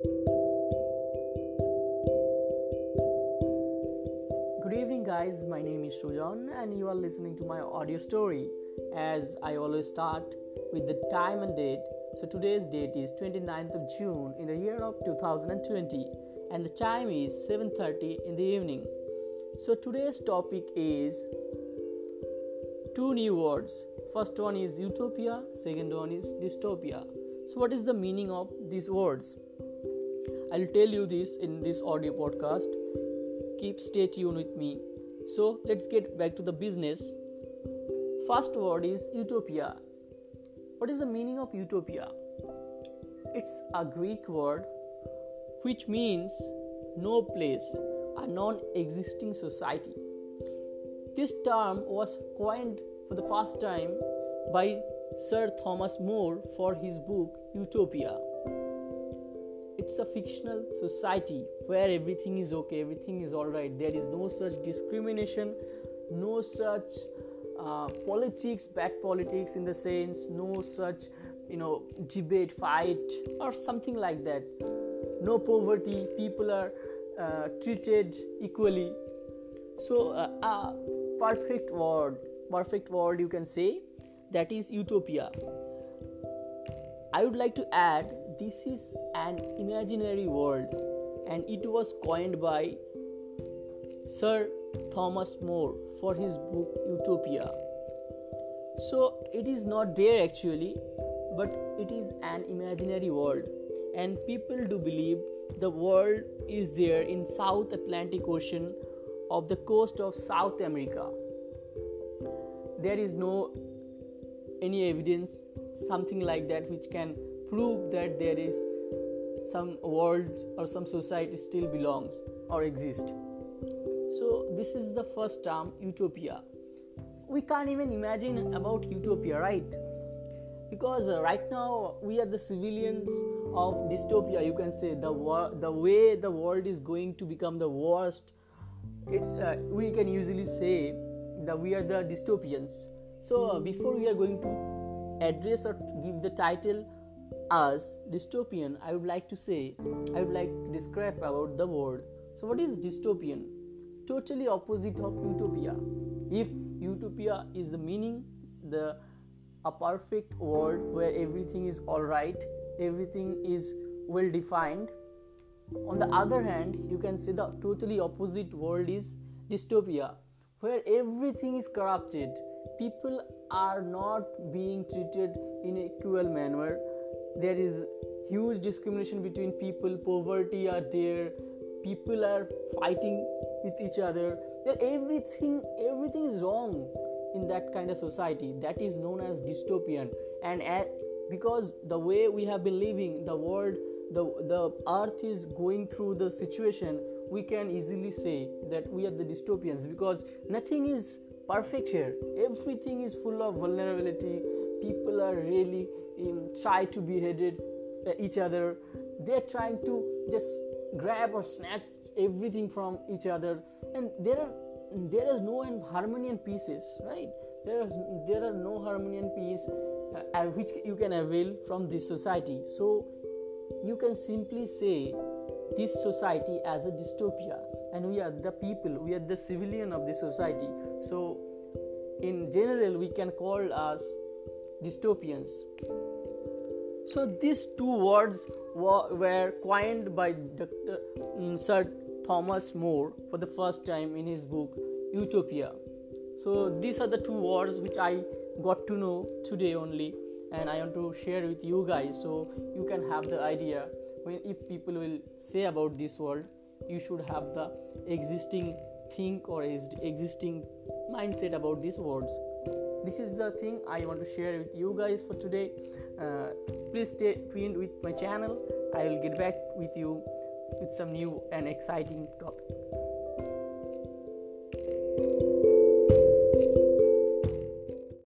Good evening, guys. My name is Shujan, and you are listening to my audio story. As I always start with the time and date, so today's date is 29th of June in the year of 2020, and the time is 7:30 in the evening. So today's topic is two new words. First one is utopia, second one is dystopia. So what is the meaning of these words? I'll tell you this in this audio podcast. Keep stay tuned with me. So let's get back to the business. First word is utopia. What is the meaning of utopia? It's a greek word which means no place a non-existing society. This term was coined for the first time by sir thomas more for his book utopia it's a fictional society where everything is okay everything is all right there is no such discrimination no such uh, politics bad politics in the sense no such you know debate fight or something like that. No poverty people are uh, treated equally. So uh, a perfect world perfect world you can say that is utopia. I would like to add this is an imaginary world and it was coined by Sir Thomas More for his book Utopia. So it is not there actually, but it is an imaginary world, and people do believe the world is there in South Atlantic Ocean of the coast of South America. There is no any evidence something like that which can prove that there is some world or some society still belongs or exist. So this is the first term utopia. We can't even imagine about utopia right? Because uh, right now we are the civilians of dystopia you can say. The the way the world is going to become the worst it's uh, we can usually say that we are the dystopians. So uh, before we are going to address or give the title as dystopian i would like to say i would like to describe about the word so what is dystopian? Totally opposite of utopia. If utopia is the meaning the a perfect world where everything is all right everything is well defined. On the other hand you can say the totally opposite world is dystopia where everything is corrupted. People are not being treated in equal manner there is huge discrimination between people. Poverty are there. People are fighting with each other. Everything everything is wrong in that kind of society that is known as dystopian. And at, because the way we have been living the world the the earth is going through the situation we can easily say that we are the dystopians because nothing is perfect here. Everything is full of vulnerability. People are really in, try to beheaded uh, each other. They're trying to just grab or snatch everything from each other. And there are there is no harmony and pieces right? There is there are no harmony and peace uh, which you can avail from this society. So you can simply say this society as a dystopia and we are the people we are the civilian of this society. So in general we can call us dystopians so these two words were, coined by Dr. Mm, Sir Thomas More for the first time in his book Utopia. So these are the two words which I got to know today only and I want to share with you guys so you can have the idea when if people will say about this world you should have the existing think or existing mindset about these words this is the thing i want to share with you guys for today. Uh, please stay tuned with my channel. I will get back with you with some new and exciting topic